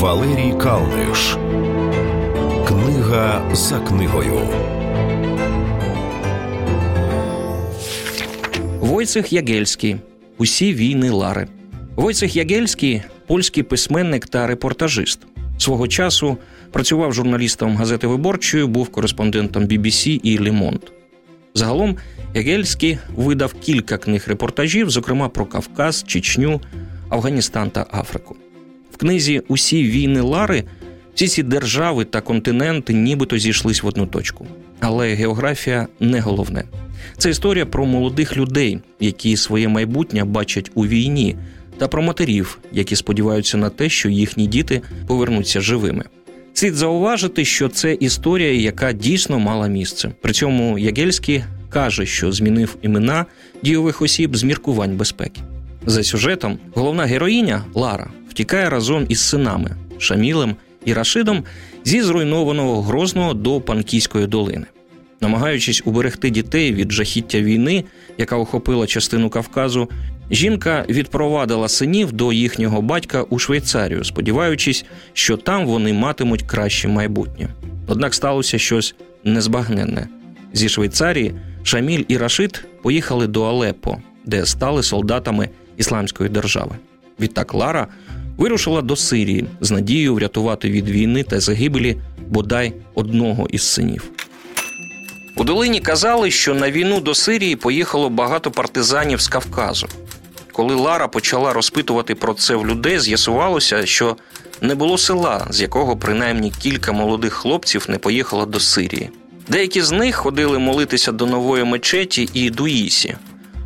Валерій Калниш. Книга за книгою. Войцех Ягельський. Усі війни Лари. Войцех Ягельський польський письменник та репортажист. Свого часу працював журналістом газети Виборчої, був кореспондентом BBC і Лемонт. Загалом Ягельський видав кілька книг репортажів, зокрема про Кавказ, Чечню, Афганістан та Африку. Книзі Усі війни Лари всі ці держави та континенти нібито зійшлись в одну точку. Але географія не головне. Це історія про молодих людей, які своє майбутнє бачать у війні, та про матерів, які сподіваються на те, що їхні діти повернуться живими. Слід зауважити, що це історія, яка дійсно мала місце. При цьому Ягельський каже, що змінив імена дійових осіб з міркувань безпеки. За сюжетом головна героїня Лара втікає разом із синами Шамілем і Рашидом зі зруйнованого Грозного до Панкійської долини. Намагаючись уберегти дітей від жахіття війни, яка охопила частину Кавказу, жінка відпровадила синів до їхнього батька у Швейцарію, сподіваючись, що там вони матимуть краще майбутнє. Однак сталося щось незбагненне. Зі Швейцарії Шаміль і Рашид поїхали до Алеппо, де стали солдатами Ісламської держави. Відтак Лара вирушила до Сирії з надією врятувати від війни та загибелі бодай одного із синів. У долині казали, що на війну до Сирії поїхало багато партизанів з Кавказу. Коли Лара почала розпитувати про це в людей, з'ясувалося, що не було села, з якого принаймні кілька молодих хлопців не поїхало до Сирії. Деякі з них ходили молитися до нової мечеті і Дуїсі.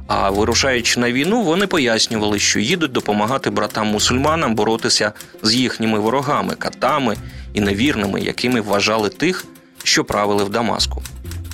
А вирушаючи на війну, вони пояснювали, що їдуть допомагати братам-мусульманам боротися з їхніми ворогами, катами і невірними, якими вважали тих, що правили в Дамаску.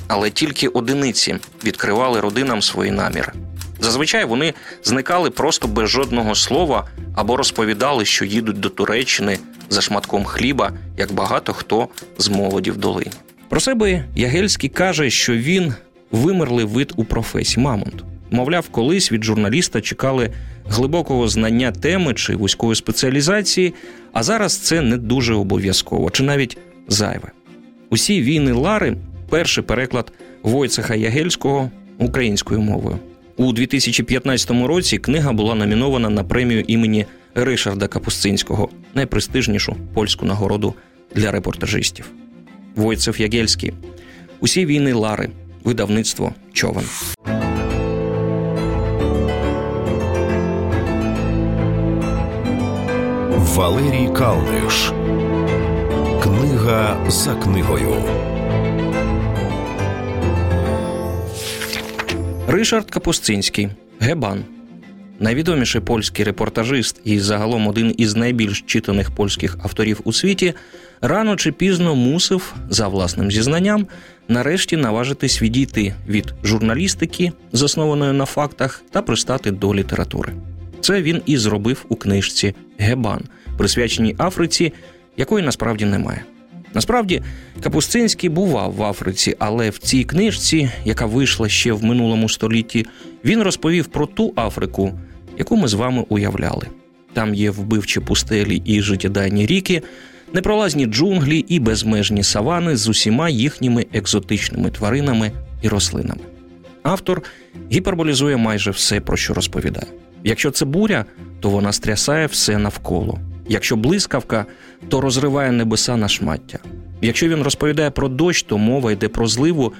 Але тільки одиниці відкривали родинам свої наміри. Зазвичай вони зникали просто без жодного слова або розповідали, що їдуть до Туреччини за шматком хліба, як багато хто з молоді в долині. Про себе Ягельський каже, що він вимерлий вид у професії Мамонт. Мовляв, колись від журналіста чекали глибокого знання теми чи вузької спеціалізації, а зараз це не дуже обов'язково чи навіть зайве. Усі війни Лари перший переклад Войцеха Ягельського українською мовою. У 2015 році книга була номінована на премію імені Ришарда Капустинського, найпрестижнішу польську нагороду для репортажистів. Войцев Ягельський. Усі війни Лари. Видавництво Човен. Валерій Калниш. Книга за книгою. Ришард Капустинський. Гебан. Найвідоміший польський репортажист і загалом один із найбільш читаних польських авторів у світі, рано чи пізно мусив, за власним зізнанням, нарешті наважитись відійти від журналістики, заснованої на фактах, та пристати до літератури. Це він і зробив у книжці Гебан, присвяченій Африці, якої насправді немає. Насправді, Капустинський бував в Африці, але в цій книжці, яка вийшла ще в минулому столітті, він розповів про ту Африку, яку ми з вами уявляли. Там є вбивчі пустелі і життєдайні ріки, непролазні джунглі і безмежні савани з усіма їхніми екзотичними тваринами і рослинами. Автор гіперболізує майже все, про що розповідає. Якщо це буря, то вона стрясає все навколо. Якщо блискавка, то розриває небеса на шмаття. Якщо він розповідає про дощ, то мова йде про зливу,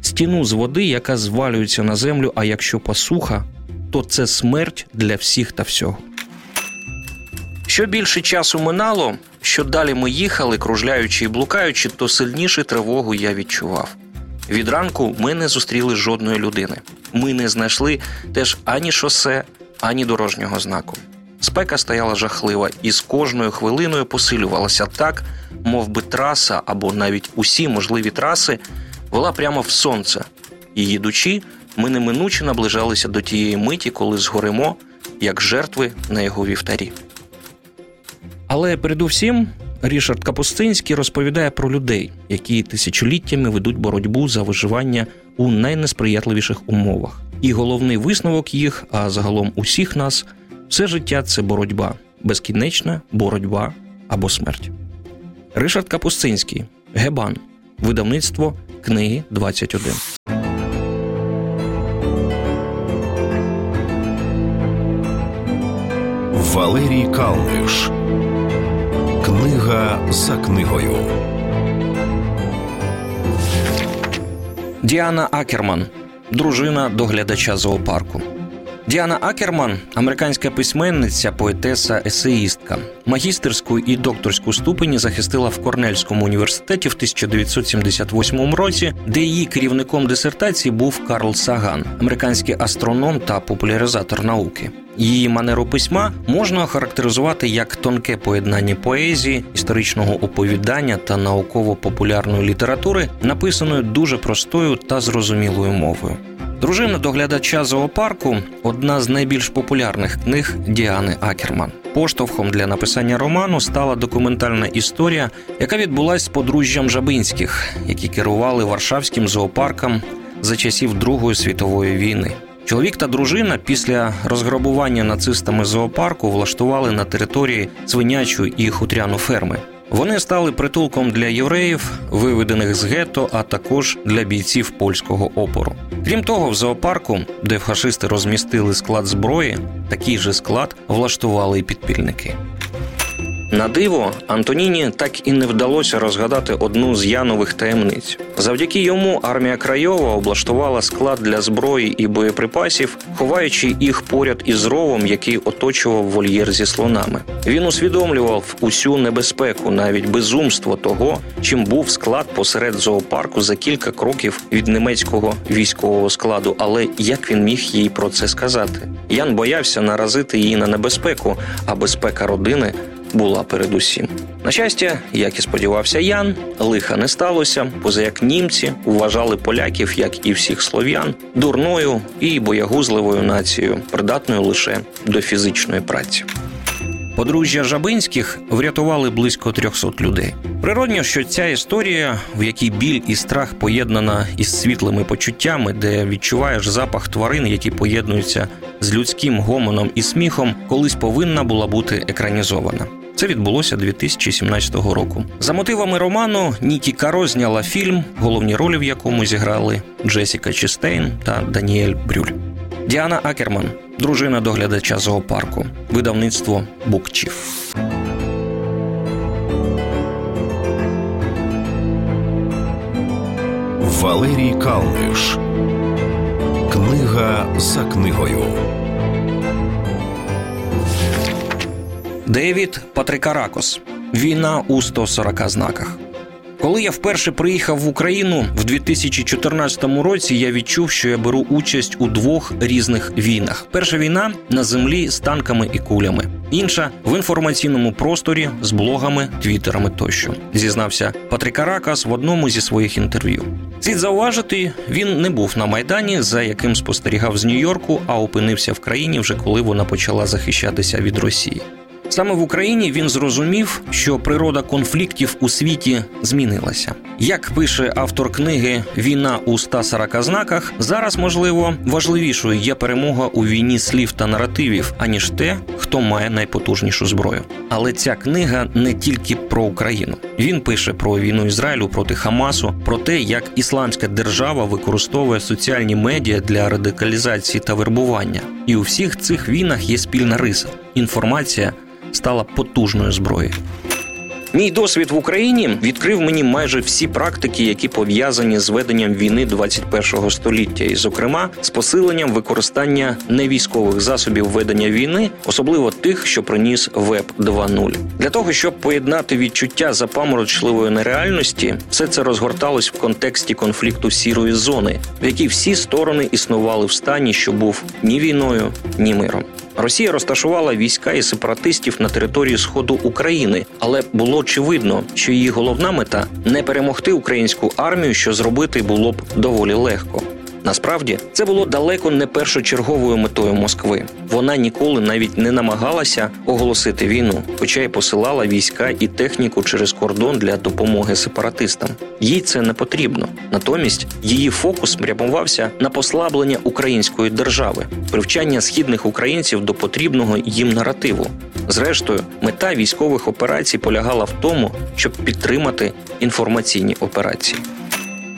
стіну з води, яка звалюється на землю. А якщо посуха, то це смерть для всіх та всього. Що більше часу минало, що далі ми їхали, кружляючи і блукаючи, то сильніше тривогу я відчував. Від ранку ми не зустріли жодної людини. Ми не знайшли теж ані шосе, ані дорожнього знаку. Спека стояла жахлива і з кожною хвилиною посилювалася так, мов би траса або навіть усі можливі траси вела прямо в сонце, і їдучи, ми неминуче наближалися до тієї миті, коли згоримо, як жертви на його вівтарі. Але передусім Рішард Капустинський розповідає про людей, які тисячоліттями ведуть боротьбу за виживання у найнесприятливіших умовах. І головний висновок їх, а загалом усіх нас, все життя це боротьба, безкінечна боротьба або смерть. Ришард Капустинський Гебан. Видавництво книги 21. Валерій Калниш. Книга за книгою. Діана Акерман, дружина доглядача зоопарку. Діана Акерман, американська письменниця, поетеса, есеїстка, магістерську і докторську ступені захистила в Корнельському університеті в 1978 році, де її керівником дисертації був Карл Саган, американський астроном та популяризатор науки. Її манеру письма можна охарактеризувати як тонке поєднання поезії, історичного оповідання та науково-популярної літератури, написаної дуже простою та зрозумілою мовою. Дружина доглядача зоопарку одна з найбільш популярних книг Діани Акерман. Поштовхом для написання роману стала документальна історія, яка відбулася з подружжям Жабинських, які керували Варшавським зоопарком за часів Другої світової війни. Чоловік та дружина після розграбування нацистами зоопарку влаштували на території свинячу і хутряну ферми. Вони стали притулком для євреїв, виведених з гетто, а також для бійців польського опору. Крім того, в зоопарку, де фашисти розмістили склад зброї, такий же склад влаштували і підпільники. На диво Антоніні так і не вдалося розгадати одну з янових таємниць. Завдяки йому армія Крайова облаштувала склад для зброї і боєприпасів, ховаючи їх поряд із ровом, який оточував вольєр зі слонами. Він усвідомлював усю небезпеку, навіть безумство того, чим був склад посеред зоопарку за кілька кроків від німецького військового складу. Але як він міг їй про це сказати? Ян боявся наразити її на небезпеку, а безпека родини була передусім. На щастя, як і сподівався Ян, лиха не сталося, поза як німці вважали поляків, як і всіх слов'ян, дурною і боягузливою нацією, придатною лише до фізичної праці. Подружжя Жабинських врятували близько 300 людей. Природньо, що ця історія, в якій біль і страх поєднана із світлими почуттями, де відчуваєш запах тварин, які поєднуються з людським гомоном і сміхом, колись повинна була бути екранізована. Це відбулося 2017 року. За мотивами роману Нікі Каро зняла фільм, головні ролі в якому зіграли Джесіка Чистейн та Даніель Брюль. Діана Акерман, дружина доглядача зоопарку, видавництво Букчів. Валерій Калниш. Книга за книгою. Девід Патрикаракос. Війна у 140 знаках. Коли я вперше приїхав в Україну в 2014 році, я відчув, що я беру участь у двох різних війнах: перша війна на землі з танками і кулями, інша в інформаційному просторі з блогами, твіттерами тощо. Зізнався Патрик Аракас в одному зі своїх інтерв'ю. Слід зауважити, він не був на майдані, за яким спостерігав з Нью-Йорку, а опинився в країні вже коли вона почала захищатися від Росії. Саме в Україні він зрозумів, що природа конфліктів у світі змінилася. Як пише автор книги Війна у 140 знаках, зараз можливо важливішою є перемога у війні слів та наративів, аніж те, хто має найпотужнішу зброю. Але ця книга не тільки про Україну. Він пише про війну Ізраїлю проти Хамасу, про те, як ісламська держава використовує соціальні медіа для радикалізації та вербування. І у всіх цих війнах є спільна риса інформація стала потужною зброєю. Мій досвід в Україні відкрив мені майже всі практики, які пов'язані з веденням війни 21-го століття, і, зокрема, з посиленням використання невійськових засобів ведення війни, особливо тих, що приніс Веб 2.0. Для того щоб поєднати відчуття запаморочливої нереальності, все це розгорталось в контексті конфлікту сірої зони, в якій всі сторони існували в стані, що був ні війною, ні миром. Росія розташувала війська і сепаратистів на території сходу України, але було очевидно, що її головна мета не перемогти українську армію, що зробити було б доволі легко. Насправді це було далеко не першочерговою метою Москви. Вона ніколи навіть не намагалася оголосити війну, хоча й посилала війська і техніку через кордон для допомоги сепаратистам. Їй це не потрібно. Натомість її фокус спрямувався на послаблення української держави, привчання східних українців до потрібного їм наративу. Зрештою, мета військових операцій полягала в тому, щоб підтримати інформаційні операції.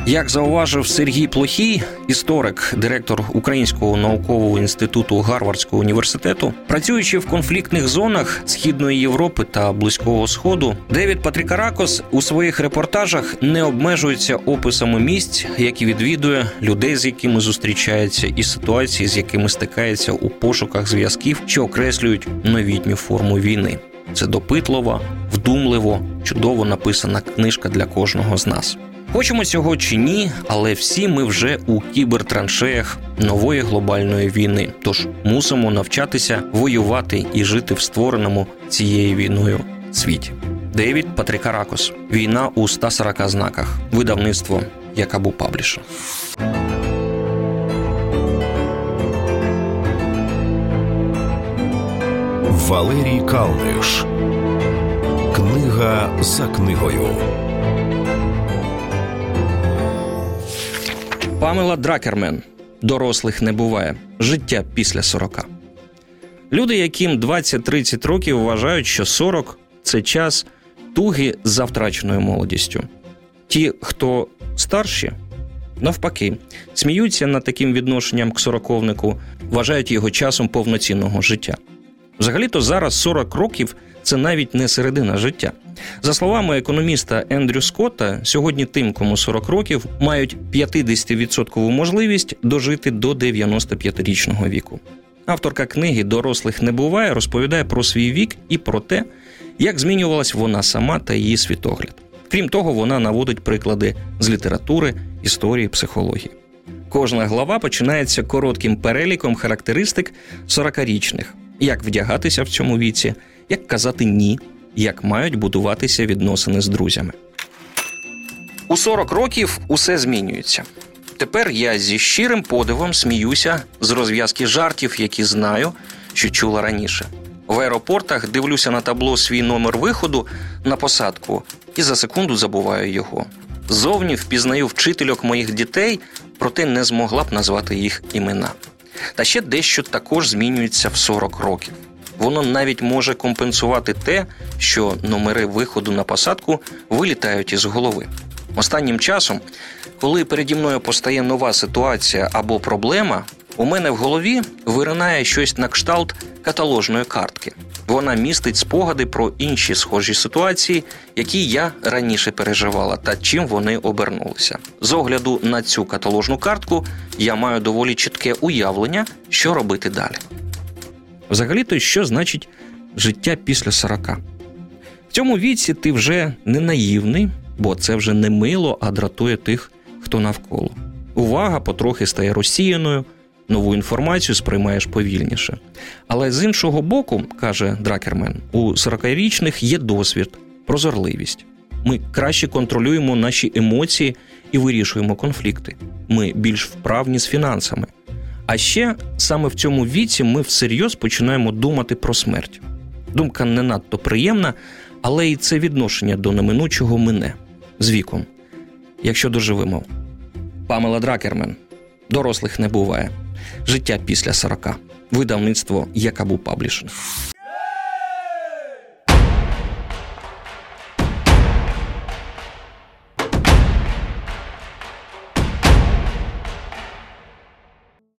Як зауважив Сергій Плохій, історик, директор Українського наукового інституту Гарвардського університету, працюючи в конфліктних зонах Східної Європи та Близького Сходу, Девід Патрікаракос у своїх репортажах не обмежується описами місць, які відвідує людей, з якими зустрічається, і ситуації, з якими стикається у пошуках зв'язків, що окреслюють новітню форму війни. Це допитлива, вдумливо, чудово написана книжка для кожного з нас. Хочемо цього чи ні, але всі ми вже у кібертраншеях нової глобальної війни. Тож мусимо навчатися воювати і жити в створеному цією війною світі. Девід Патрікаракос. Війна у 140 знаках. Видавництво Якабу Пабліша. Валерій Калниш. Книга за книгою. Памела Дракермен. Дорослих не буває. Життя після 40. Люди, яким 20-30 років, вважають, що 40 – це час туги за втраченою молодістю. Ті, хто старші, навпаки, сміються над таким відношенням к сороковнику, вважають його часом повноцінного життя. Взагалі-то зараз 40 років це навіть не середина життя. За словами економіста Ендрю Скотта, сьогодні тим, кому 40 років, мають 50% можливість дожити до 95-річного віку. Авторка книги Дорослих не буває розповідає про свій вік і про те, як змінювалась вона сама та її світогляд. Крім того, вона наводить приклади з літератури, історії, психології. Кожна глава починається коротким переліком характеристик 40-річних, як вдягатися в цьому віці, як казати ні, як мають будуватися відносини з друзями. У 40 років усе змінюється. Тепер я зі щирим подивом сміюся з розв'язки жартів, які знаю, що чула раніше. В аеропортах дивлюся на табло свій номер виходу на посадку і за секунду забуваю його. Зовні впізнаю вчительок моїх дітей, проте не змогла б назвати їх імена. Та ще дещо також змінюється в 40 років. Воно навіть може компенсувати те, що номери виходу на посадку вилітають із голови. Останнім часом, коли переді мною постає нова ситуація або проблема, у мене в голові виринає щось на кшталт каталожної картки. Вона містить спогади про інші схожі ситуації, які я раніше переживала, та чим вони обернулися. З огляду на цю каталожну картку я маю доволі чітке уявлення, що робити далі. Взагалі-то, що значить життя після 40? В цьому віці ти вже не наївний, бо це вже не мило, а дратує тих, хто навколо. Увага потрохи стає розсіяною, нову інформацію сприймаєш повільніше. Але з іншого боку, каже Дракермен, у 40-річних є досвід, прозорливість. Ми краще контролюємо наші емоції і вирішуємо конфлікти. Ми більш вправні з фінансами. А ще саме в цьому віці ми всерйоз починаємо думати про смерть. Думка не надто приємна, але і це відношення до неминучого мине з віком, якщо доживемо. Памела Друкерман. Дорослих не буває. Життя після 40. Видавництво Yakaboo Publishing.